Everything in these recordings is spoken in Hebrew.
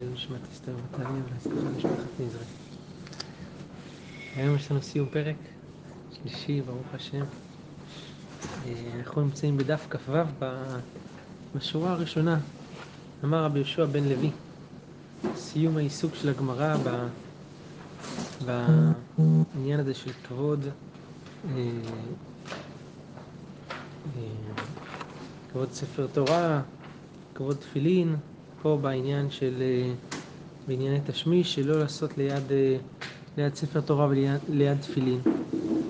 היום יש לנו סיום פרק שלישי, ברוך השם. אה, אנחנו נמצאים בדף כ"ו בשורה הראשונה. אמר רבי יהושע בן לוי, סיום העיסוק של הגמרא בעניין הזה של כבוד, אה, אה, כבוד ספר תורה, כבוד תפילין. פה בעניין של, אה, בענייני תשמיש, שלא לעשות ליד, אה, ליד ספר תורה וליד תפילין.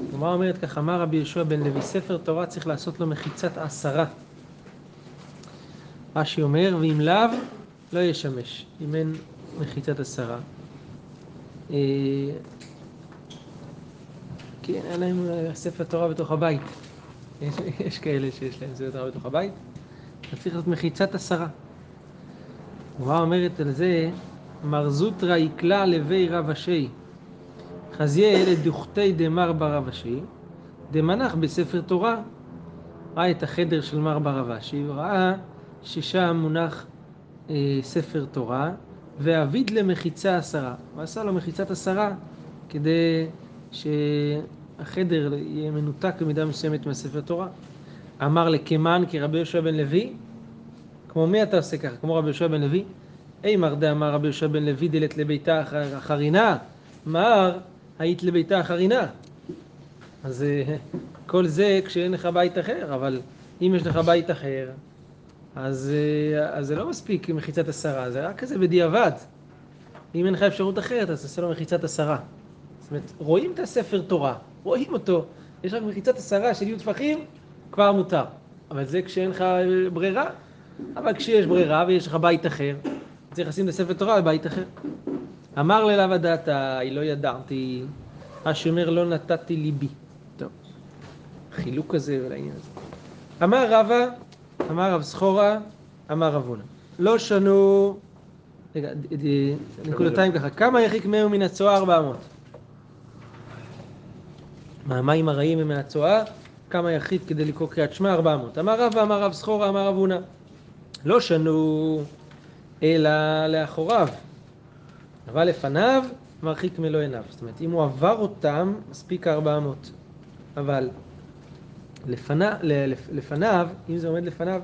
הגמרא אומרת כך, אמר רבי יהושע בן לוי, ספר תורה צריך לעשות לו מחיצת עשרה. רש"י אומר, ואם לאו, לא ישמש, אם אין מחיצת עשרה. אה, כן, אין להם ספר תורה בתוך הבית. יש, יש כאלה שיש להם ספר תורה בתוך הבית, אז צריך להיות מחיצת עשרה. הגמרא אומרת על זה, מר זוטרא יקלע לבי רב אשי, חזיה לדוכתי דמר ברב אשי, דמנח בספר תורה. ראה את החדר של מר ברב אשי, וראה ששם מונח אה, ספר תורה, ואביד למחיצה עשרה. הוא עשה לו מחיצת עשרה כדי שהחדר יהיה מנותק במידה מסוימת מהספר תורה. אמר לקמן כרבי יהושע בן לוי, כמו מי אתה עושה ככה? כמו רבי יהושע בן לוי? אי מר דאמר רבי יהושע בן לוי דלת לביתה אחרינה, מר היית לביתה אחרינה. אז אה, כל זה כשאין לך בית אחר, אבל אם יש לך בית אחר, אז, אה, אז זה לא מספיק מחיצת עשרה, זה רק כזה בדיעבד. אם אין לך אפשרות אחרת, אז תעשה לו מחיצת עשרה. זאת אומרת, רואים את הספר תורה, רואים אותו, יש רק מחיצת עשרה של י' טפחים, כבר מותר. אבל זה כשאין לך ברירה. אבל כשיש ברירה ויש לך בית אחר, צריך לשים את הספר תורה בבית אחר. אמר ללאו הדעתה, היא לא ידעתי, השומר לא נתתי ליבי. טוב, חילוק כזה ולעניין הזה. אמר רבא, אמר רב סחורה, אמר רב הונא. לא שנו, רגע, נקודתיים ככה, כמה יחיק מהו מן הצואה? 400. מה, המים הרעים הם מהצואה? כמה יחיד כדי לקרוא קריאת שמע? 400. אמר רבא, אמר רב סחורה, אמר רב הונא. לא שנו אלא לאחוריו, אבל לפניו מרחיק מלוא עיניו. זאת אומרת, אם הוא עבר אותם, מספיק 400. אבל לפניו, לפניו, אם זה עומד לפניו,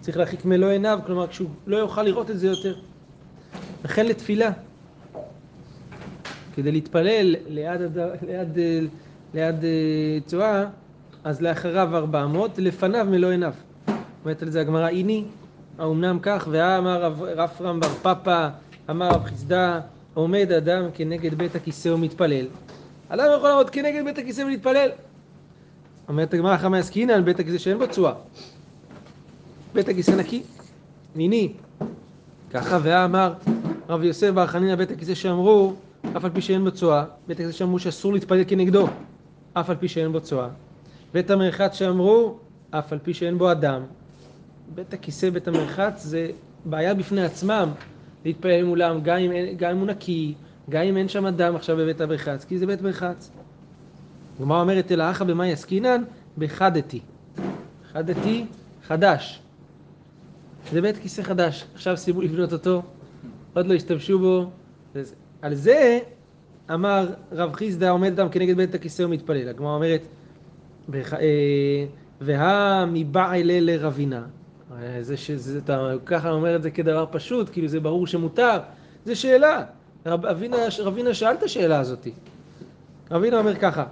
צריך להרחיק מלוא עיניו, כלומר כשהוא לא יוכל לראות את זה יותר. וכן לתפילה. כדי להתפלל ליד, ליד, ליד אה, צואה, אז לאחריו 400, לפניו מלוא עיניו. אומרת על זה הגמרא, איני האומנם כך, ואמר רב רפרם בר פפא, אמר רב חסדה, עומד אדם כנגד בית הכיסא ומתפלל. אדם יכול לעמוד כנגד בית הכיסא ולהתפלל. אומרת הגמרא חמי עסקינן, בית הכיסא שאין בו תשואה. בית הכיסא נקי, ניני. ככה ואמר רב יוסף בר חנינא בית הכיסא שאמרו, אף על פי שאין בו צואה, בית הכיסא שאמרו שאסור להתפלל כנגדו, אף על פי שאין בו צואה. בית המרחץ שאמרו, אף על פי שאין בו אדם, בית הכיסא, בית המרחץ, זה בעיה בפני עצמם להתפלל מולם, גם אם, גם אם הוא נקי, גם אם אין שם אדם עכשיו בבית המרחץ, כי זה בית מרחץ. הגמרא אומרת, אלא אחא במאי עסקינן? בחדתי. חדתי, חדש. זה בית כיסא חדש, עכשיו סיימו לבנות אותו, עוד לא השתמשו בו. וזה. על זה אמר רב חיסדא עומד אדם כנגד בית הכיסא ומתפלל. הגמרא אומרת, אה, והא מבעלה לרבינה. זה שזה, אתה ככה אומר את זה כדבר פשוט, כאילו זה ברור שמותר, זה שאלה. רב, אבינה, רבינה שאל את השאלה הזאת. רבינה אומר ככה,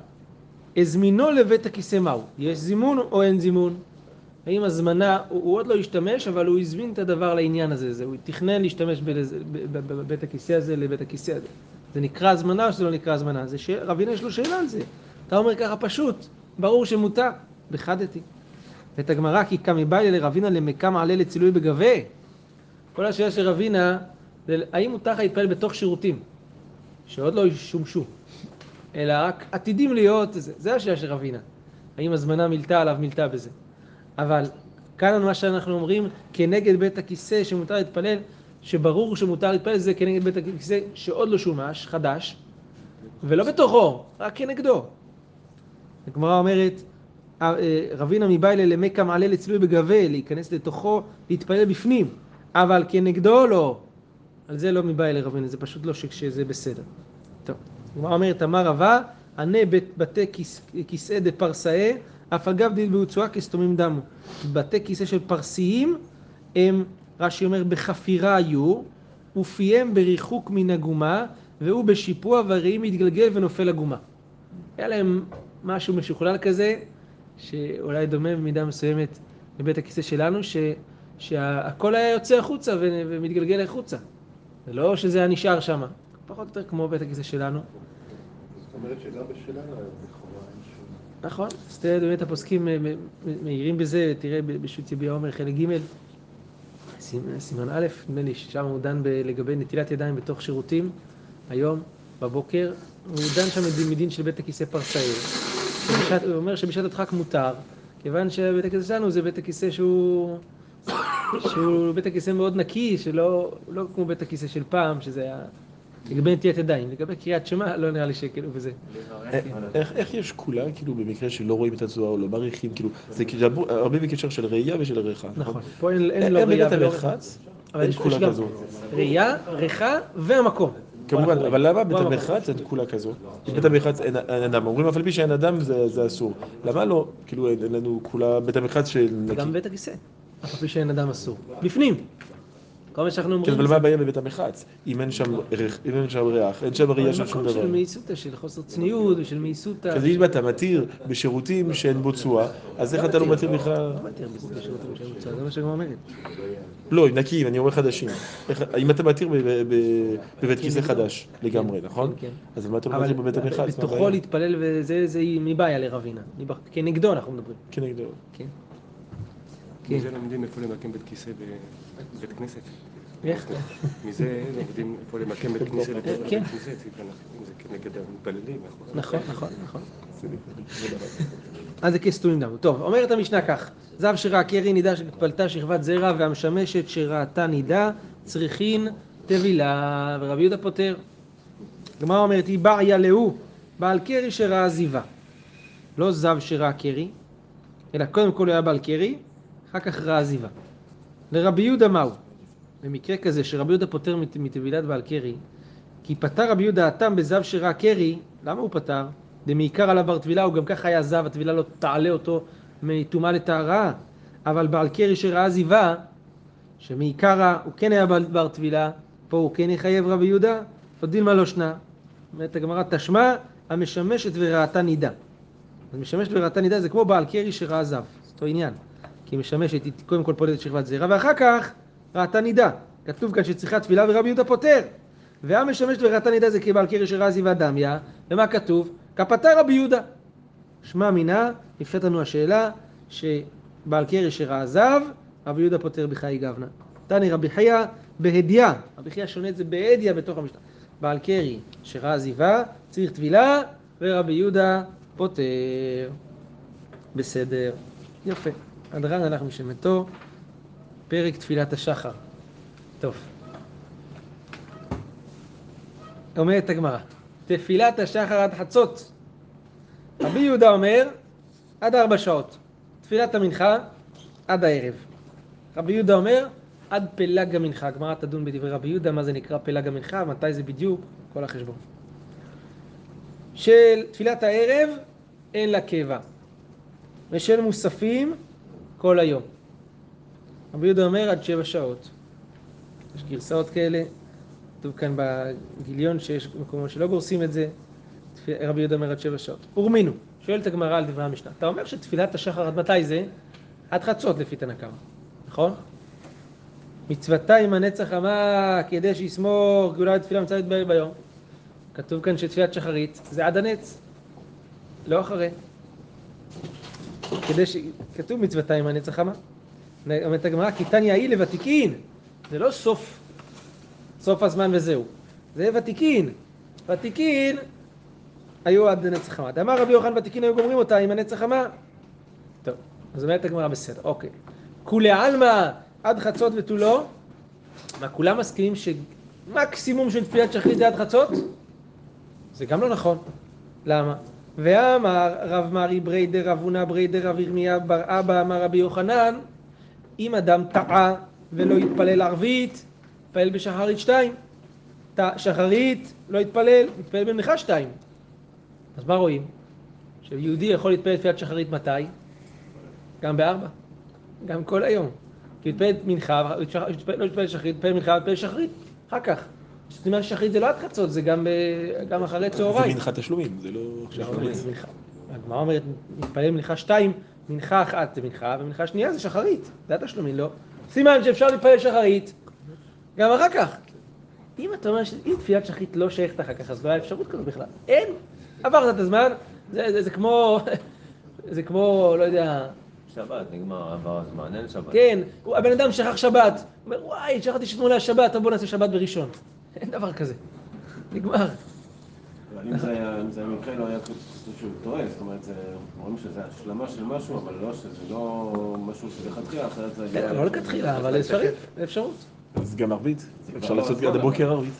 הזמינו לבית הכיסא מהו? יש זימון או אין זימון? האם הזמנה, הוא, הוא עוד לא השתמש, אבל הוא הזמין את הדבר לעניין הזה, זה, הוא תכנן להשתמש בבית הכיסא הזה לבית הכיסא הזה. זה נקרא הזמנה או שזה לא נקרא הזמנה? רבינה יש לו שאלה על זה. אתה אומר ככה פשוט, ברור שמותר, בחדתי. ואת הגמרא כי קמי באי לרבינה למקם עלה לצילוי בגבה. כל השאלה של רבינה זה האם מותר לך להתפלל בתוך שירותים שעוד לא שומשו, אלא רק עתידים להיות, זה, זה השאלה של רבינה. האם הזמנה מילתה עליו מילתה בזה. אבל כאן מה שאנחנו אומרים כנגד בית הכיסא שמותר להתפלל, שברור שמותר להתפלל זה כנגד בית הכיסא שעוד לא שומש, חדש, ולא בתוכו, רק כנגדו. הגמרא אומרת רבינה מביילה למכה מעלה לצלוי בגבה, להיכנס לתוכו, להתפלל בפנים, אבל כנגדו לא. על זה לא מבעיה לרבינו, זה פשוט לא שזה בסדר. טוב, הגמרא אומרת, אמר רבה, ענה בתי כיסא דפרסאי, אף אגב דיל בהוצואה כסתומים דמו. בתי כיסא של פרסיים הם, רש"י אומר, בחפירה היו, ופיהם בריחוק מן הגומה, והוא בשיפוע והראי מתגלגל ונופל הגומה. היה להם משהו משוכלל כזה, שאולי דומה במידה מסוימת לבית הכיסא שלנו, ש, שהכל היה יוצא החוצה ומתגלגל החוצה. זה לא שזה היה נשאר שם, פחות או יותר כמו בית הכיסא שלנו. זאת אומרת שגם בשלנו היה לכאורה אין שום... נכון, אז תראה, באמת הפוסקים מעירים בזה, תראה בשו"ת יביע עומר חלק ג', סימן א', נדמה לי ששם הוא דן לגבי נטילת ידיים בתוך שירותים, היום, בבוקר, הוא דן שם מדין של בית הכיסא פרסאי. הוא אומר שבשעת הדחק מותר, כיוון שבית הכיסא שלנו זה בית הכיסא שהוא... שהוא בית הכיסא מאוד נקי, שלא לא כמו בית הכיסא של פעם, שזה היה לגבי נטיית ידיים. לגבי קריאת שמע, לא נראה לי שכאילו וזה. איך יש כולה, כאילו, במקרה שלא רואים את הצורה או לא מעריכים, כאילו, זה הרבה בקשר של ראייה ושל ריחה, נכון? פה אין לא ראייה ולא ריחה. אין כולה כזו. ראייה, ריחה והמקום. כמובן, אבל למה בית המרחץ אין כולה כזו? בית המרחץ אין אדם. אומרים אף על פי שאין אדם זה אסור. למה לא, כאילו, אין לנו כולה בית המרחץ של נקי? גם בית הכיסא. אף על פי שאין אדם אסור. בפנים. כל מה שאנחנו אומרים... כן, אבל מה הבעיה בבית המרחץ? אם אין שם ריח, אין שם ראייה של שום דבר. של מאיסותא, של חוסר צניעות ושל מאיסותא. אז אם אתה מתיר בשירותים שאין בו תשואה, אז איך אתה לא מתיר בכלל? לא מתיר בשירותים שאין בו תשואה, זה מה שגם אומרת. לא, נקיים, אני אומר חדשים. אם אתה מתיר בבית כיסא חדש לגמרי, נכון? כן. אז מה אתה מתיר בבית המרחץ? בתוכו להתפלל וזה, זה מבעיה לרבינה. כנגדו אנחנו מדברים. כנגדו. כן. מזה לומדים איפה למקם בית כיסא בבית כנסת. איך? מזה לומדים איפה למקם בית כיסא בבית כן. כנסת, אם זה כנגד המתפללים. נכון, נכון, נכון. אז זה כסתומים דמו. טוב, אומרת המשנה כך, זב שראה קרי נידה שפלטה שכבת זרע והמשמשת שראתה נידה צריכין טבילה ורבי יהודה פותר. גמרא אומרת היא בעיה להוא בעל קרי שראה זיווה. לא זב שראה קרי, אלא קודם כל הוא היה בעל קרי, אחר כך ראה עזיבה. לרבי יהודה מהו? במקרה כזה שרבי יהודה פוטר מטבילת בעל קרי, כי פטר רבי יהודה התם בזב שראה קרי, למה הוא פטר? דמעיקר עליו בר טבילה, הוא גם ככה היה זב, הטבילה לא תעלה אותו מטומאה לטהרה, אבל בעל קרי שראה עזיבה, שמעיקרה הוא כן היה בר טבילה, פה הוא כן יחייב רבי יהודה, עוד דילמה לא שנה. אומרת הגמרא תשמע המשמשת וראתה נידה. אז משמשת וראתה נידה זה כמו בעל קרי שראה זב, זה אותו עניין. כי היא משמשת, היא קודם כל פולטת שכבת זרע, ואחר כך ראתה נידה. כתוב כאן שצריכה תפילה ורבי יהודה פותר. והמשמשת וראתה נידה זה כבעל קרי שרזי ואדמיה, ומה כתוב? כפתר רבי יהודה. שמע מינה, נפשט לנו השאלה, שבעל קרי שראה זב, רבי יהודה פותר בחיי גבנה. תני רבי חייא בהדיא, רבי חייא שונה את זה בהדיא בתוך המשנה. בעל קרי שראה עזיבה, צריך טבילה, ורבי יהודה פותר. בסדר. יפה. הדרן הלך משמתו, פרק תפילת השחר. טוב. אומרת הגמרא, תפילת השחר עד חצות. רבי יהודה אומר, עד ארבע שעות. תפילת המנחה, עד הערב. רבי יהודה אומר, עד פלג המנחה. הגמרא תדון בדברי רבי יהודה, מה זה נקרא פלג המנחה, מתי זה בדיוק, כל החשבון. של תפילת הערב, אין לה קבע. ושל מוספים, כל היום. רבי יהודה אומר עד שבע שעות. יש גרסאות כאלה, כתוב כאן בגיליון שיש מקומות שלא גורסים את זה, רבי יהודה אומר עד שבע שעות. ורמינו, שואלת הגמרא על דברי המשנה, אתה אומר שתפילת השחר עד מתי זה? עד חצות לפי תנא קמא, נכון? מצוותה עם הנצח אמר כדי שישמור גאולה לתפילה מצוות ביום. כתוב כאן שתפילת שחרית זה עד הנץ, לא אחרי. כדי ש... כתוב מצוותיים הנצח אמר. אומרת הגמרא, כי תניא היא לוותיקין. זה לא סוף, סוף הזמן וזהו. זה ותיקין. ותיקין היו עד נצח חמה. דאמר רבי יוחנן ותיקין היו גומרים אותה עם הנצח חמה. טוב, אז אומרת הגמרא בסדר, אוקיי. כולי עלמא עד חצות ותו לא. מה, כולם מסכימים שמקסימום של תפילת שחרית זה עד חצות? זה גם לא נכון. למה? ואמר רב מרי בריה דרב הונא בריה דרב ירמיה בר אבא אמר רבי יוחנן אם אדם טעה ולא התפלל ערבית מתפלל בשחרית שתיים. שחרית, לא התפלל, מתפלל במנחה שתיים. אז מה רואים? שיהודי יכול להתפלל תפילת שחרית מתי? גם בארבע. גם כל היום. כי מתפלל מנחה, לא מתפלל שחרית, מתפלל מנחה, מתפלל שחרית, אחר כך. זאת אומרת שחרית זה לא עד חצות, זה גם, גם אחרי זה צהריים. מנחת תשלומים, זה לא לא. זה. הגמרא אומרת, מתפלל מנחה שתיים, מנחה אחת זה מנחה, ומנחה שנייה זה שחרית. זה התשלומים, לא? סימן שאפשר להתפלל שחרית, גם אחר כך. אם אתה אומר שאם תפילת שחרית לא שייכת אחר כך, אז לא היה אפשרות כזאת בכלל. אין. עברת את הזמן, זה, זה, זה כמו, זה כמו, לא יודע, שבת, נגמר, עבר הזמן, אין שבת. כן, הבן אדם שכח שבת, הוא אומר, וואי, שכחתי שאתמול היה שבת, טוב בוא נעשה שבת בראשון. אין דבר כזה. נגמר. אבל אם זה היה, מקרה, לא היה כתוב שהוא טועה, זאת אומרת, זה- רואים שזה השלמה של משהו, אבל לא שזה לא משהו שלכתחילה, אחרת זה... כן, לא לכתחילה, אבל אפשרית, זה אפשרות. אז גם ערבית, אפשר לא לעשות עד. הבוקר ערבית.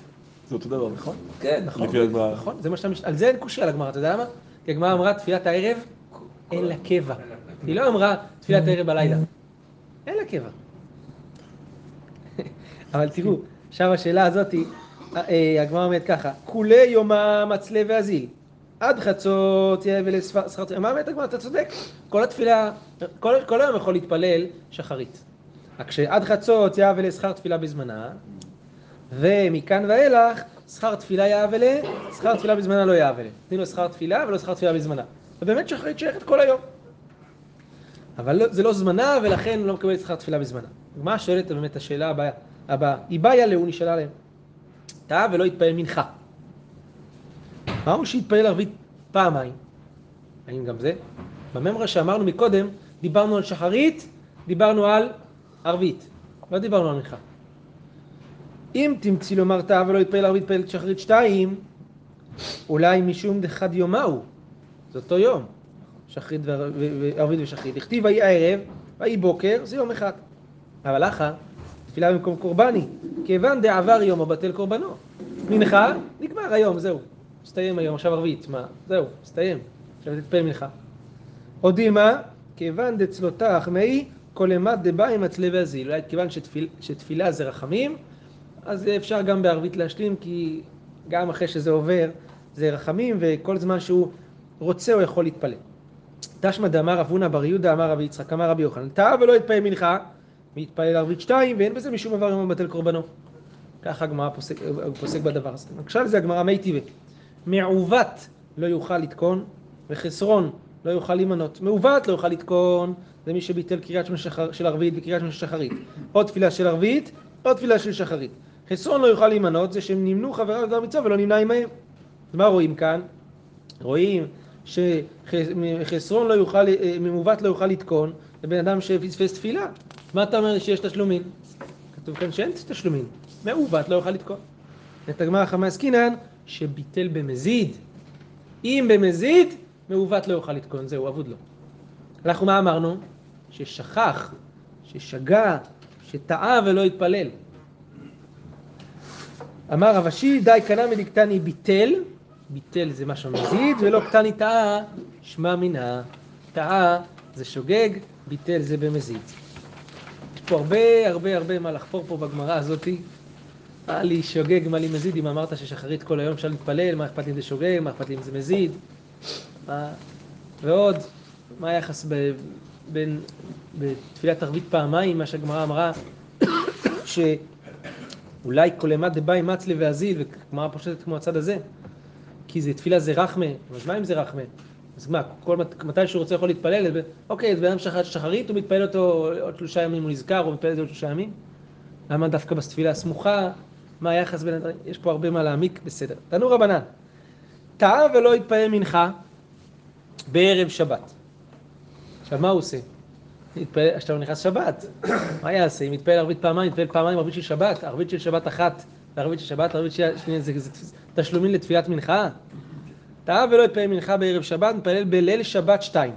זה אותו דבר, נכון? כן, נכון. לפי הגמרא. נכון, זה מה שאתה מש... על זה אין קושי על הגמרא, אתה יודע למה? כי הגמרא אמרה תפילת הערב, אין לה קבע. היא לא אמרה תפילת הערב בלילה. אין לה קבע. אבל תראו, עכשיו השאלה הזאת, היא, הגמרא אומרת ככה, כולי יומא מצלה ואזיל, עד חצות יהיה ולשכר. מה אומרת הגמרא? אתה צודק. כל התפילה, כל, היום יכול להתפלל שחרית. רק שעד חצות יהיה ולשכר תפילה בזמנה, ומכאן ואילך, שכר תפילה יהווה לה, שכר תפילה בזמנה לא יהווה לה. תני לו שכר תפילה ולא שכר תפילה בזמנה. ובאמת שחרית שייכת כל היום. אבל לא, זה לא זמנה, ולכן לא מקבלת שכר תפילה בזמנה. הגמרא שואלת באמת השאלה הבאה, הבאה, היא באה לו, נשאלה להם. טעה ולא התפלל מנחה. אמרנו שהתפלל ערבית פעמיים. האם גם זה? בממרה שאמרנו מקודם, דיברנו על שחרית, דיברנו על ערבית. לא דיברנו על מנחה. אם תמצאי לומר תאה ולא יתפלל ערבית פלל שחרית שתיים, אולי משום דחד יומהו, זה אותו יום, שחרית וערבית ושחרית. הכתיב ויהי הערב, ויהי בוקר, זה יום אחד. אבל אחא, תפילה במקום קורבני, כיוון דעבר יום הבטל קורבנו. מנחה, נגמר היום, זהו. מסתיים היום, עכשיו ערבית, מה? זהו, מסתיים. עכשיו תתפלל מנחה. עוד דילמה, כיוון דצלותך מי, כל אימת דבא עם הצלה והזיל. אולי כיוון שתפיל, שתפילה זה רחמים, אז אפשר גם בערבית להשלים, כי גם אחרי שזה עובר, זה רחמים, וכל זמן שהוא רוצה הוא יכול להתפלל. תשמע דאמר רב הונא בר יהודה אמר רבי יצחק אמר רבי יוחנן, טעה ולא יתפלל מנחה, ויתפלל ערבית שתיים, ואין בזה משום דבר יום הבטל קורבנו. ככה הגמרא פוסק, הוא פוסק בדבר הזה. עכשיו זה הגמרא מי טבעי. מעוות לא יוכל לתקון, וחסרון לא יוכל להימנות. מעוות לא יוכל לתקון, זה מי שביטל קריאת שמע שחר- של ערבית וקריאת שמע של שחרית. או תפילה של ערבית, או תפילה של שחרית. חסרון לא יוכל להימנות, זה שהם נמנו חבריו לדבר מצווה ולא נמנה עמהם. מה רואים כאן? רואים שחסרון לא יוכל, אה, ממעוות לא יוכל לתקון, זה בן אדם שפספס תפילה. מה אתה אומר שיש תשלומין? כתוב כאן שאין תשלומין. מעוות לא יוכל לתקון. את הגמרא חמה עסקינן, שביטל במזיד. אם במזיד, מעוות לא יוכל לתקון, זהו, אבוד לו. אנחנו מה אמרנו? ששכח, ששגה, שטעה ולא התפלל. אמר רב אשי, די קנה מדקתני ביטל, ביטל זה משהו מזיד, ולא קטני טעה, שמע מינא. טעה זה שוגג, ביטל זה במזיד. פה הרבה הרבה הרבה מה לחפור פה בגמרא הזאתי. מה לי שוגג, מה לי מזיד, אם אמרת ששחרית כל היום אפשר להתפלל, מה אכפת לי אם זה שוגג, מה אכפת לי אם זה מזיד. מה... ועוד, מה היחס ב... בין... בתפילת ערבית פעמיים, מה שהגמרא אמרה, שאולי אימת דבאי מצלה ואזיל, והגמרא פושטת כמו הצד הזה, כי זה תפילה זה רחמה, אז מה אם זה רחמה? אז מה, כל מת- מתי שהוא רוצה יכול להתפלל, אוקיי, אז בן אדם שחרית שחרית, הוא מתפלל אותו עוד שלושה ימים, הוא נזכר, הוא מתפלל את זה עוד שלושה ימים? למה דווקא בתפילה הסמוכה? מה היחס בין הדברים? יש פה הרבה מה להעמיק, בסדר. תנו רבנן, טעה ולא התפלל מנחה בערב שבת. עכשיו, מה הוא עושה? התפלל, עכשיו נכנס שבת, מה יעשה? אם יתפלל ערבית פעמיים, יתפלל פעמיים ערבית של שבת, ערבית של שבת אחת, וערבית של שבת, ערבית של שנייה, זה, זה, זה תשלומים לתפילת מנחה? טעה ולא יתפלל מנחה בערב שבת, מתפלל בליל שבת שתיים.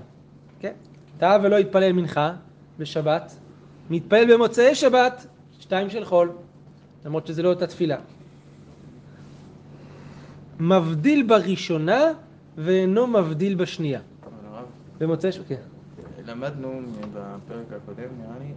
כן? טעה ולא יתפלל מנחה בשבת, מתפלל במוצאי שבת, שתיים של חול, למרות שזה לא אותה תפילה. מבדיל בראשונה ואינו מבדיל בשנייה. במוצאי שבת, כן. למדנו בפרק הקודם, נראה לי,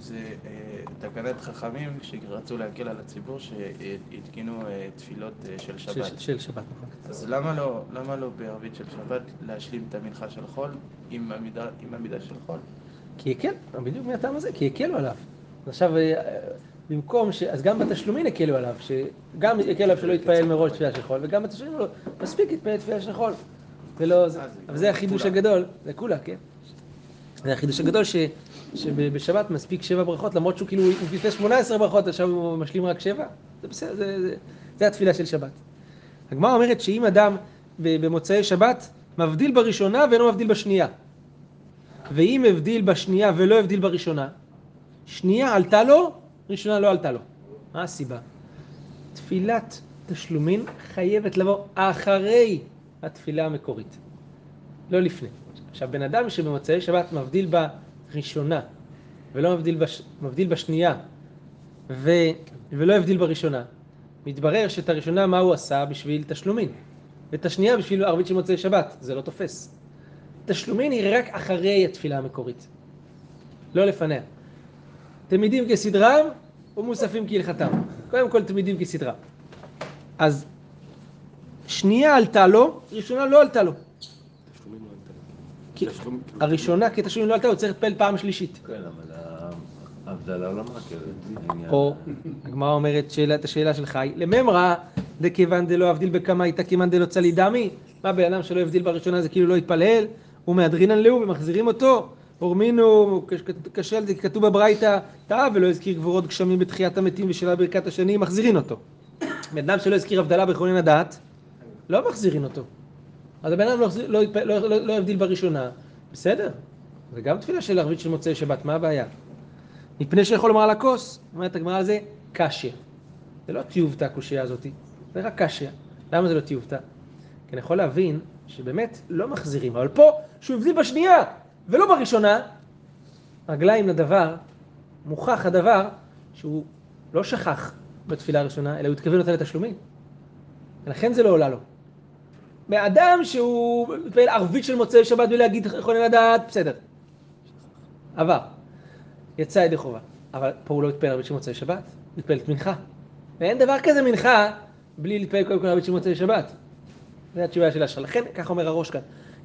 זה אה, תקנת חכמים שרצו להקל על הציבור שהתקינו אה, תפילות אה, של שבת. של שבת, נכון. אז למה לא, למה לא בערבית של שבת להשלים את המנחה של חול עם המידה, עם המידה של חול? כי הקל, בדיוק מהטעם הזה, כי הקלו עליו. עכשיו, במקום ש... אז גם בתשלומין הקלו עליו, שגם הקלו עליו שלא יתפלל מראש תפילה של חול, וגם בתשלומין לא, מספיק יתפלל תפילה של חול. ולא, אבל זה החידוש. הגדול, זה כולה, כן. זה החידוש הגדול ש, שבשבת מספיק שבע ברכות, למרות שהוא כאילו, הוא פיפס 18 ברכות, עכשיו הוא משלים רק שבע. זה בסדר, זה, זה, זה התפילה של שבת. הגמרא אומרת שאם אדם ב- במוצאי שבת מבדיל בראשונה ואינו מבדיל בשנייה, ואם הבדיל בשנייה ולא הבדיל בראשונה, שנייה עלתה לו, ראשונה לא עלתה לו. מה הסיבה? תפילת תשלומין חייבת לבוא אחרי התפילה המקורית, לא לפני. עכשיו, בן אדם שבמוצאי שבת מבדיל בראשונה ולא מבדיל, בש... מבדיל בשנייה ו... ולא הבדיל בראשונה, מתברר שאת הראשונה מה הוא עשה בשביל תשלומין, ואת השנייה בשביל ערבית של מוצאי שבת, זה לא תופס. תשלומין היא רק אחרי התפילה המקורית, לא לפניה. תמידים כסדרם ומוספים כהלכתם. קודם כל תמידים כסדרם. אז שנייה עלתה לו, ראשונה לא עלתה לו. תשלומים. כי כאילו, הראשונה כתשלומים לא עלתה, הוא צריך להתפלל פעם שלישית. כן, אבל ההבדלה לא. העניין. או הגמרא אומרת את השאלה של חי, לממרא דכיוון דלא אבדיל בכמה הייתה כיוון דלא צלי דמי, מה בן אדם שלא הבדיל בראשונה זה כאילו לא התפלל, ומהדרינן להו ומחזירים אותו, הורמינו, קשה על זה, כתוב בברייתא, טעה ולא הזכיר גבורות גשמים בתחיית המתים ושאלה ברכת השנים, מחזירין אותו. בן אדם שלא הזכיר הבדלה בכונן הדעת, לא מחזירין אותו. אז הבן אדם לא, לא, לא, לא, לא הבדיל בראשונה, בסדר, זה גם תפילה של ערבית של מוצאי שבת, מה הבעיה? מפני שיכול לומר על הכוס, אומרת הגמרא על זה, קשיא. זה לא טיובטה הקושייה הזאתי, זה רק קשיא. למה זה לא טיובטה? כי אני יכול להבין שבאמת לא מחזירים, אבל פה, שהוא הבדיל בשנייה ולא בראשונה, רגליים לדבר, מוכח הדבר שהוא לא שכח בתפילה הראשונה, אלא הוא התכוון אותה לתשלומים. ולכן זה לא עולה לו. מאדם שהוא מתפלל ערבית של מוצאי שבת בלי להגיד יכולים לדעת, בסדר. עבר. יצא ידי חובה. אבל פה הוא לא התפלל ערבית של מוצאי שבת, הוא התפלל את מנחה. ואין דבר כזה מנחה בלי להתפלל קודם כל ערבית של מוצאי שבת. זו התשובה של השאלה. לכן, ככה אומר הראש כאן.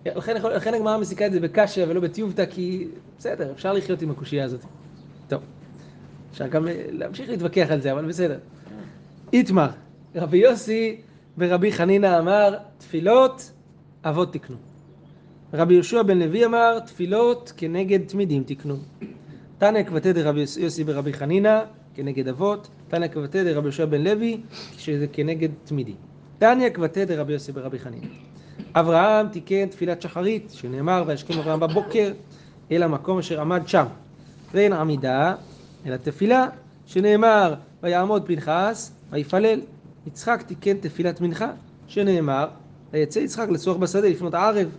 לכן, לכן הגמרא מסיקה את זה בקשיא ולא בטיובטה, כי בסדר, אפשר לחיות עם הקושייה הזאת. טוב. אפשר גם אה, להמשיך להתווכח על זה, אבל בסדר. איתמר, רבי יוסי ורבי חנינא אמר, תפילות אבות תקנו. רבי יהושע בן לוי אמר, תפילות כנגד תמידים תקנו. תנא כבתי דרבי יוסי ברבי חנינא, כנגד אבות, תנא כבתי דרבי יהושע בן לוי, שזה כנגד תמידים. תניא כבתי דרבי יוסי ברבי חנינא. אברהם תיקן תפילת שחרית, שנאמר, וישכם אברהם בבוקר אל המקום אשר עמד שם. ואין עמידה, אלא תפילה, שנאמר, ויעמוד פנחס, ויפלל. יצחק תיקן תפילת מנחה, שנאמר, ויצא יצחק לצורך בשדה לפנות הערב.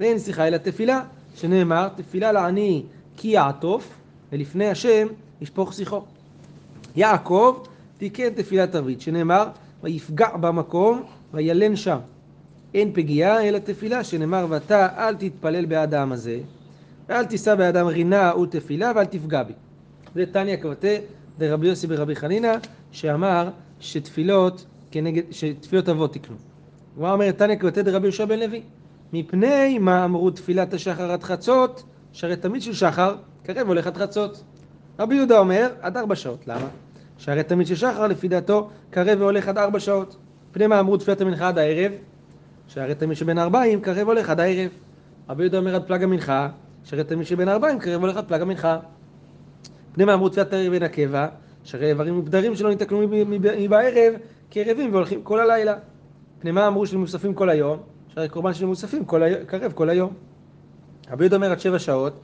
ואין שיחה אלא תפילה, שנאמר, תפילה לעני כי יעטוף, ולפני השם ישפוך שיחו. יעקב תיקן תפילת ערבית, שנאמר, ויפגע במקום, וילן שם. אין פגיעה אלא תפילה, שנאמר, ואתה אל תתפלל בעד העם הזה, ואל תישא באדם רינה ותפילה, ואל תפגע בי. זה תניא כבתי דרבי יוסי ברבי חנינא, שאמר שתפילות כנגד, שתפילות אבות תקנו. הגמרא אומרת תניא כבתי דרבי יהושע בן לוי, מפני מה אמרו תפילת השחר עד חצות, שהרי תמיד של שחר קרב הולך עד חצות. רבי יהודה אומר עד ארבע שעות, למה? שהרי תמיד של שחר לפי דעתו קרב והולך עד ארבע שעות. מפני מה אמרו תפילת המנחה עד הערב? שהרי תמיד שבין ארבעים קרב הולך עד הערב. רבי יהודה אומר עד פלג המנחה, שהרי תמיד שבין ארבעים קרב הולך עד פלג המנחה. מפני מה אמרו תפילת הערב בין הקבע, שהרי איברים ובדרים שלא ניתקנו מב- מב- מבערב כערבים והולכים כל הלילה. מפני מה אמרו שמוספים כל היום, שהרי קורבן של מוספים כל היום, קרב כל היום. רבי יהודה אומר עד שבע שעות,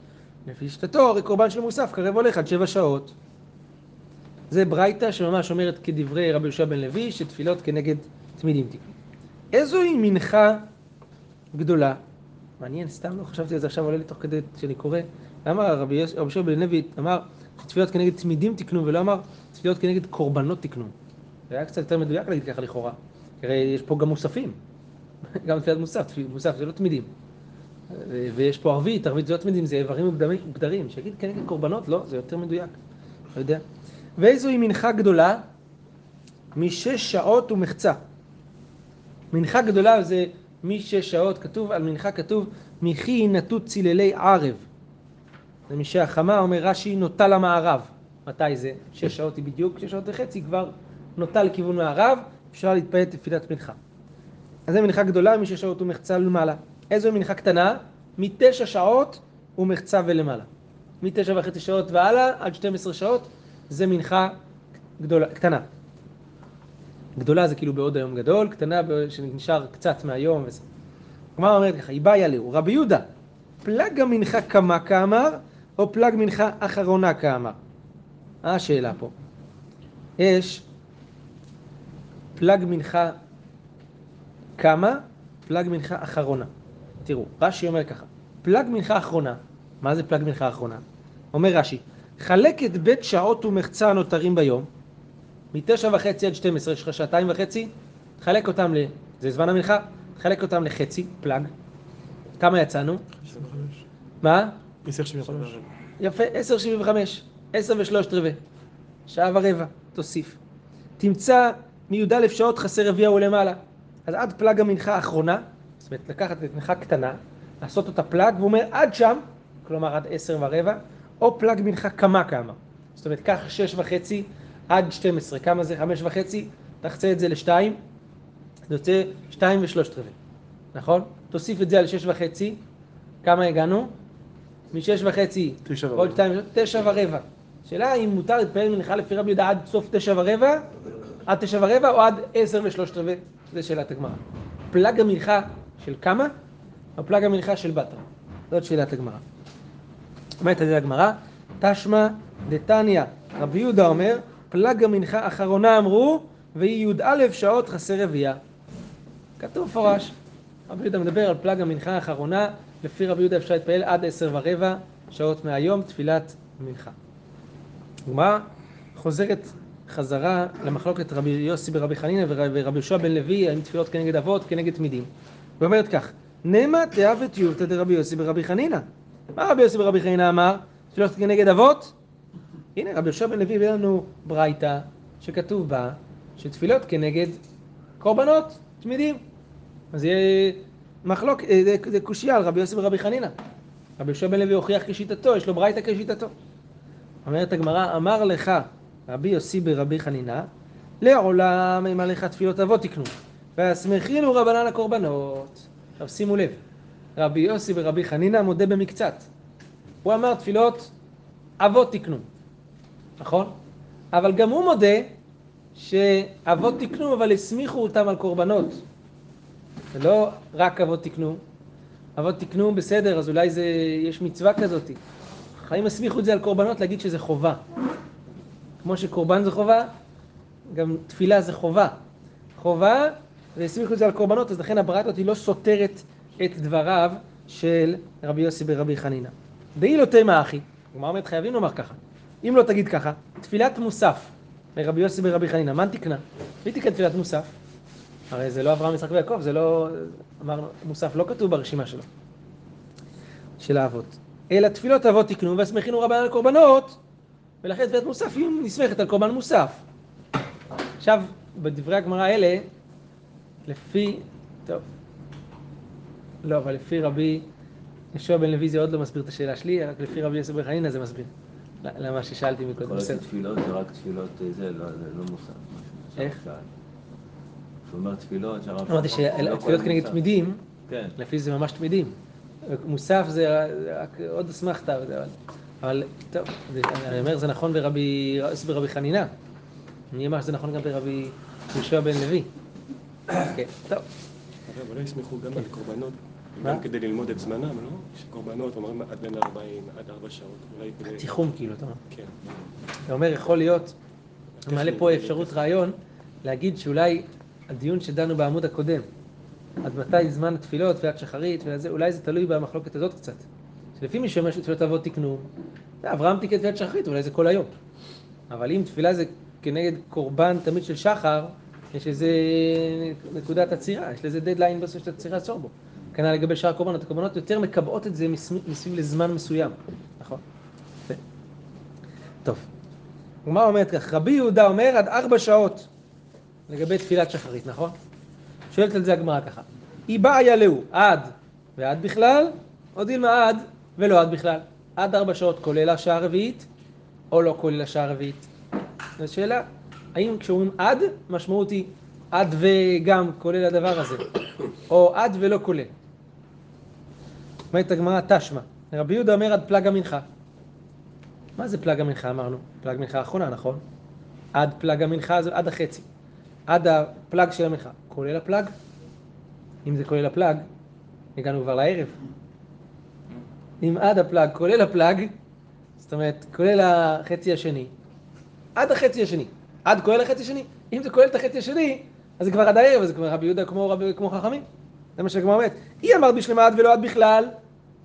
לפי שיטתו הרי קורבן של מוסף קרב הולך עד שבע שעות. זה ברייתא שממש אומרת כדברי רבי יהושע בן לוי, שתפילות כנגד תמידים תקנו. איזוהי מנחה גדולה? מעניין, סתם לא חשבתי על זה עכשיו, עולה לי תוך כדי שאני קורא. למה רבי יהושע בן לוי אמר שתפילות כנגד תמידים תקנו, ולא אמר תפילות כנגד קורבנות תקנו? זה היה קצת יותר מדויק להגיד ככה לכאורה. הרי יש פה גם מוספים. גם תפילת מוסף, מוסף זה לא תמידים. ויש פה ערבית, ערבית זה לא תמידים, זה איברים ובדרים. שיגיד כנגד קורבנות, לא, זה יותר מדויק. לא יודע. ואיזוהי מנחה גדולה? משש שעות ומחצה. מנחה גדולה זה משש שעות, כתוב על מנחה כתוב מכי נטו ציללי ערב. זה משהחמה אומר רש"י נוטה למערב. מתי זה? שש שעות היא בדיוק, שש שעות וחצי כבר נוטה לכיוון מערב, אפשר להתפלל תפילת מנחה. אז זה מנחה גדולה משש שעות ומחצה למעלה. איזו מנחה קטנה? מתשע שעות ומחצה ולמעלה. מתשע וחצי שעות והלאה עד 12 שעות זה מנחה גדולה, קטנה. גדולה זה כאילו בעוד היום גדול, קטנה שנשאר קצת מהיום וזה. הגמרא אומרת ככה, איבאי עליהו, רבי יהודה, פלג המנחה כמה כאמר, או פלג מנחה אחרונה כאמר? מה השאלה פה? יש פלג מנחה כמה, פלג מנחה אחרונה. תראו, רש"י אומר ככה, פלג מנחה אחרונה, מה זה פלג מנחה אחרונה? אומר רש"י, חלק את בית שעות ומחצה הנותרים ביום, מתשע וחצי עד 12, יש לך שעתיים וחצי, חלק אותם ל... זה זמן המנחה, חלק אותם לחצי, פלאג. כמה יצאנו? 25. מה? 10.75. יפה, 10.75, 10 ושלושת רבעי. שעה ורבע, תוסיף. תמצא מי"א שעות חסר רביע ולמעלה. אז עד פלאג המנחה האחרונה, זאת אומרת לקחת את מנחה קטנה, לעשות אותה פלאג, והוא אומר עד שם, כלומר עד 10 ורבע, או פלאג מנחה כמה כמה. זאת אומרת, קח 6 וחצי עד 12, כמה זה 5 וחצי? תחצה את זה לשתיים, זה יוצא 2 ושלושת רבעי, נכון? תוסיף את זה על 6 וחצי, כמה הגענו? משש וחצי, עוד. שתיים, תשע ורבע. שאלה אם מותר להתפלל מנחה לפי רבי יהודה עד סוף תשע ורבע, עד תשע ורבע או עד עשר ושלושת רבעי? זו שאלת הגמרא. פלג המנחה של כמה? או פלג המנחה של בתרא? זאת שאלת הגמרא. אומרת על זה הגמרא, תשמע דתניא, רבי יהודה אומר, פלג המנחה אחרונה אמרו, והיא י"א שעות חסר רבייה. כתוב מפורש. רבי יהודה מדבר על פלג המנחה האחרונה, לפי רבי יהודה אפשר להתפלל עד עשר ורבע שעות מהיום, תפילת מנחה. הגמרא חוזרת חזרה למחלוקת רבי יוסי ברבי חנינא ור- ורבי יהושע בן לוי, האם תפילות כנגד אבות, כנגד תמידים. ואומרת כך, נמה תאוות יובתא דרבי יוסי ברבי חנינא. מה רבי יוסי ברבי חנינא אמר? תפילות כנגד אבות? הנה רבי יהושע בן לוי הביא לנו ברייתא שכתוב בה שתפילות כנגד קורבנות, תמידים. אז יהיה מחלוק, אה, זה- זה קושייה על רבי יוסי ורבי חנינא. רבי יהושע בן לוי הוכיח כשיטתו, יש לו ברייתא כשיטתו. אומרת הגמרא, אמר לך רבי יוסי ברבי חנינא, לעולם אם עליך תפילות אבות תקנו, ויסמכינו רבנן הקורבנות. עכשיו שימו לב, רבי יוסי ורבי חנינא מודה במקצת. הוא אמר תפילות אבות תקנו, נכון? אבל גם הוא מודה שאבות תקנו, אבל הסמיכו אותם על קורבנות. זה לא רק אבות תקנו, אבות תקנו בסדר, אז אולי זה, יש מצווה כזאת. חיים הסמיכו את זה על קורבנות להגיד שזה חובה. כמו שקורבן זה חובה, גם תפילה זה חובה. חובה, והסמיכו את זה על קורבנות, אז לכן הזאת היא לא סותרת את דבריו של רבי יוסי ברבי חנינא. דאי לא תימא אחי, הגמרא אומרת חייבים לומר ככה. אם לא תגיד ככה, תפילת מוסף לרבי יוסי ברבי חנינא, מה תקנה? מי תקנה תפילת מוסף? הרי זה לא אברהם, יצחק ויעקב, זה לא, אמרנו, מוסף לא כתוב ברשימה שלו, של האבות. אלא תפילות אבות תקנו והסמכינו רבנן על קורבנות, ולכן תפילת מוסף היא נסמכת על קורבן מוסף. עכשיו, בדברי הגמרא האלה, לפי, טוב, לא, אבל לפי רבי יהושע בן לוי זה עוד לא מסביר את השאלה שלי, רק לפי רבי יוסף בן חנינא זה מסביר. למה ששאלתי מקודם, כל. התפילות זה רק תפילות אה, זה, לא, זה לא מוסף. איך? כשהוא אומר תפילות, שהרב... אמרתי לא שתפילות כנגד. תמידים, כן. לפי זה ממש תמידים. מוסף זה רק עוד אסמכתה, אבל, אבל טוב, אני אומר זה נכון ברבי, חנינא. אני אומר שזה נכון גם ברבי יהושע בן לוי. כן, טוב, אבל אולי יסמכו גם על קורבנות, מה? גם כדי ללמוד את זמנם, לא? שקורבנות אומרים עד בין 40, עד 4 שעות, אולי כדי... תיחום כאילו, אתה אומר. כן. אתה אומר, יכול להיות, אתה מעלה פה אפשרות רעיון, להגיד שאולי הדיון שדנו בעמוד הקודם, עד מתי זמן התפילות, תפילת שחרית, וזה, אולי זה תלוי במחלוקת הזאת קצת. שלפי מי שאומר שתפילות אבות תקנו, אברהם תיקן תפילת שחרית, אולי זה כל היום. אבל אם תפילה זה כנגד קורבן תמיד של שחר, יש איזה נקודת עצירה, יש לזה דדליין בסוף שאתה צריך לעצור בו. כנ"ל לגבי שאר הקורבנות, הקורבנות יותר מקבעות את זה מסביב לזמן מסוים, נכון? טוב. הגמרא אומרת כך, רבי יהודה אומר עד ארבע שעות לגבי תפילת שחרית, נכון? שואלת על זה הגמרא ככה, היא באה ילאו עד ועד בכלל, או דילמה עד ולא עד בכלל. עד ארבע שעות כולל השעה הרביעית, או לא כולל השעה הרביעית. זו שאלה, האם כשאומרים עד, משמעות היא עד וגם כולל הדבר הזה, או עד ולא כולל. אומרת הגמרא תשמע, רבי יהודה אומר עד פלג המנחה. מה זה פלג המנחה אמרנו? פלג מנחה האחרונה, נכון? עד פלג המנחה זה עד החצי. עד הפלג של המנחה. כולל הפלג? אם זה כולל הפלג, הגענו כבר לערב. אם עד הפלג כולל הפלג, זאת אומרת, כולל החצי השני, עד החצי השני. עד כולל החצי השני. אם זה כולל את החצי השני, אז זה כבר עד הערב, אז זה כבר רבי יהודה כמו, רבי, כמו חכמים. זה מה שהגמרא אומרת. היא אמרת בשלמה עד ולא עד בכלל,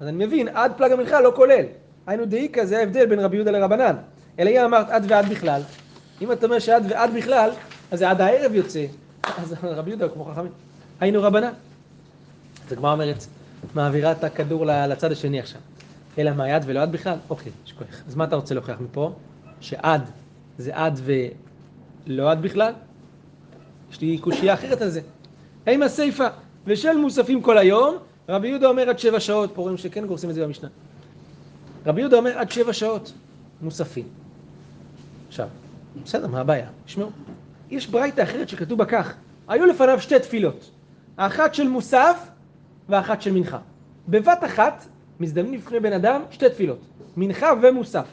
אז אני מבין, עד פלג המנחה לא כולל. היינו דאיקה זה ההבדל בין רבי יהודה לרבנן. אלא היא אמרת עד ועד בכלל. אם אתה אומר שעד ועד בכלל, אז זה עד הערב יוצא. אז רבי יהודה כמו חכמים. היינו רבנן. אז הגמרא אומרת, מעבירה את הכדור לצד השני עכשיו. אלא מה, עד ולא עד בכלל? אוקיי, יש כוח. אז מה אתה רוצה להוכיח מפה? שעד זה עד ולא עד בכלל? יש לי קושייה אחרת על זה. האם הסיפה ושל מוספים כל היום, רבי יהודה אומר עד שבע שעות, פה רואים שכן גורסים את זה במשנה. רבי יהודה אומר עד שבע שעות מוספים. עכשיו, בסדר, מה הבעיה? תשמעו, יש ברייתא אחרת שכתוב בה כך, היו לפניו שתי תפילות, האחת של מוסף ואחת של מנחה. בבת אחת מזדמנים לפני בן אדם שתי תפילות, מנחה ומוסף.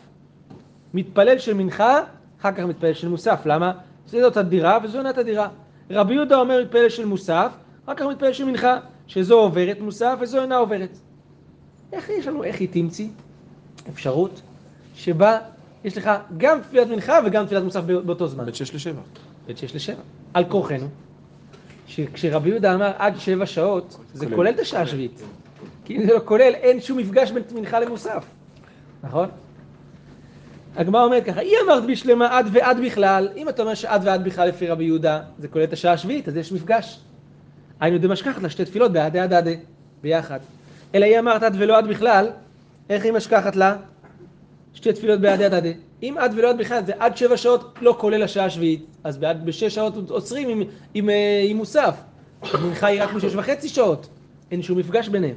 מתפלל של מנחה, אחר כך מתפלל של מוסף. למה? זאת הדירה וזו עונת הדירה. רבי יהודה אומר מתפלל של מוסף, אחר כך מתפלל של מנחה, שזו עוברת מוסף וזו אינה עוברת. איך יש לנו, איך היא תמציא אפשרות שבה יש לך גם תפילת מנחה וגם תפילת מוסף באותו זמן. בין שש לשבע. בין שש לשבע. על כורחנו, שכשרבי יהודה אמר עד שבע שעות, זה כולל. את השעה השביעית. כי אם זה לא כולל, אין שום מפגש בין מנחה למוסף. נכון? הגמרא אומרת ככה, היא אמרת בשלמה עד ועד בכלל, אם אתה אומר שעד ועד בכלל לפי רבי יהודה, זה כולל את השעה השביעית, אז יש מפגש. היינו דמשכחת לה שתי תפילות בעדי עד עדי, ביחד. אלא היא אמרת עד ולא עד בכלל, איך היא משכחת לה? שתי תפילות בעדי עד עדי. אם עד ולא עד בכלל זה עד שבע שעות, לא כולל השעה השביעית, אז בעד בשש שעות עוצרים עם, עם, אה, עם מוסף. המנחה היא רק בשש וחצי שעות, אין שום מפגש ביניהם.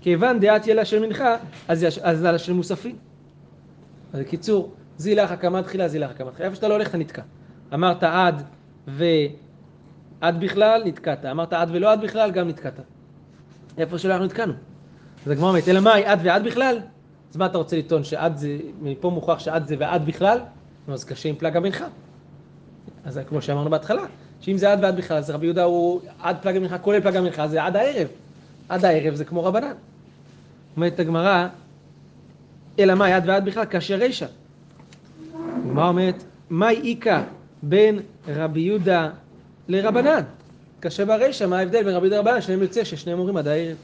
כיוון דעת ילה של מנחה, אז אז על של מוספים. אז בקיצור, זי לך הקמה תחילה, זי לך הקמה תחילה. איפה שאתה לא הולך, אתה נתקע. אמרת עד ועד בכלל, נתקעת. אמרת עד ולא עד בכלל, גם נתקעת. איפה שלא אנחנו נתקענו. אז הגמרא אומרת, אלא מאי, עד ועד בכלל? אז מה אתה רוצה לטעון, שעד זה, מפה מוכרח שעד זה ועד בכלל? נו, אז קשה עם פלג המנחה. אז כמו שאמרנו בהתחלה, שאם זה עד ועד בכלל, אז רבי יהודה הוא עד פלג המנחה, כולל פלג המנחה, זה עד הערב. עד הערב זה כמו רבנן. אומרת הגמרא, אלא מאי עד ועד בכלל, כאשר רישא. הגמרא אומרת, מאי איכא בין רבי יהודה לרבנן? קשה ברישא, מה ההבדל בין רבי יהודה לרבנן? שניהם יוצא ששניהם אומרים עד הערב.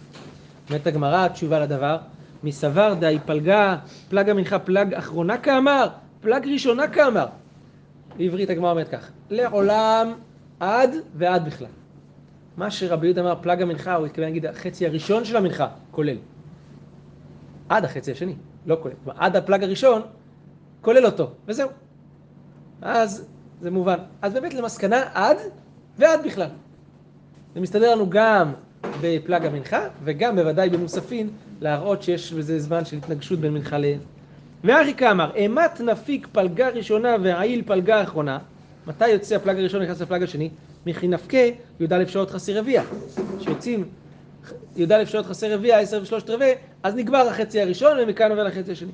אומרת הגמרא, התשובה לדבר, מסבר דאי פלגה, פלג המנחה פלג אחרונה כאמר, פלג ראשונה כאמר. בעברית הגמרא אומרת כך, לעולם עד ועד בכלל. מה שרבי יהודה אמר פלג המנחה, הוא התכוון להגיד החצי הראשון של המנחה, כולל. עד החצי השני, לא כולל. כלומר, עד הפלג הראשון, כולל אותו, וזהו. אז זה מובן. אז באמת למסקנה עד ועד בכלל. זה מסתדר לנו גם בפלג המנחה, וגם בוודאי במוספין, להראות שיש בזה זמן של התנגשות בין מנחה ל... ואחי כאמר, אימת נפיק פלגה ראשונה והעיל פלגה אחרונה, מתי יוצא הפלג הראשון נכנס לפלג השני? מכי נפקה י"א שעות חסי רביע. כשיוצאים י"א שעות חסי רביע, עשר ושלושת רבעי, אז נגמר החצי הראשון ומכאן עובר לחצי השני.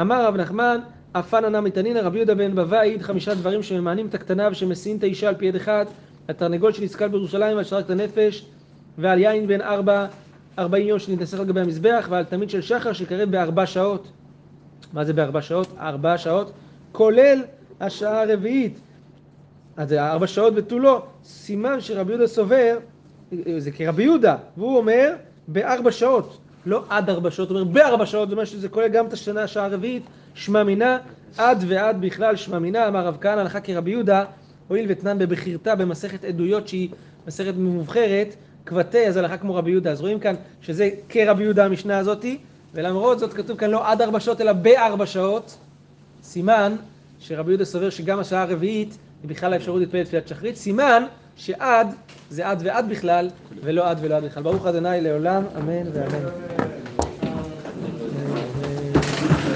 אמר רב נחמן, אפן ענה מתנינא, רבי יהודה בן בבא העיד חמישה דברים שממאנים את הקטנה ושמסיעים את האישה על פי יד אחד, התרנגול שנסכל בירושלים ועל שרק את הנפש, ועל יין בן ארבע, ארבעים יום שנתנסח על גבי המזבח, ועל תמיד של שחר שקרב בארבע שעות. מה זה בארבע שעות? ארבע שעות, כולל השעה הרביעית. אז זה ארבע שעות ותו לא. סימן שרבי יהודה סובר, זה כרבי יהודה, והוא אומר בארבע שעות, לא עד ארבע שעות, הוא אומר בארבע שעות, זאת אומרת שזה כולל גם את השנה, השעה הרביעית, שמע מינה, עד ועד בכלל שמע מינה, אמר רב כהנא, הלכה כרבי יהודה, הואיל ותנן בבחירתה במסכת עדויות שהיא מסכת מובחרת, קבטי, אז הלכה כמו רבי יהודה. אז רואים כאן שזה כרבי יהודה המשנה הזאתי, ולמרות זאת כתוב כאן לא עד ארבע שעות אלא בארבע שעות, סימן שרבי יהודה סובר שגם השעה הרביעית היא בכלל האפשרות להתפלל תפילת שחרית, סימן שעד זה עד ועד בכלל, ולא עד ולא עד בכלל. ברוך ה' לעולם, אמן ואמן.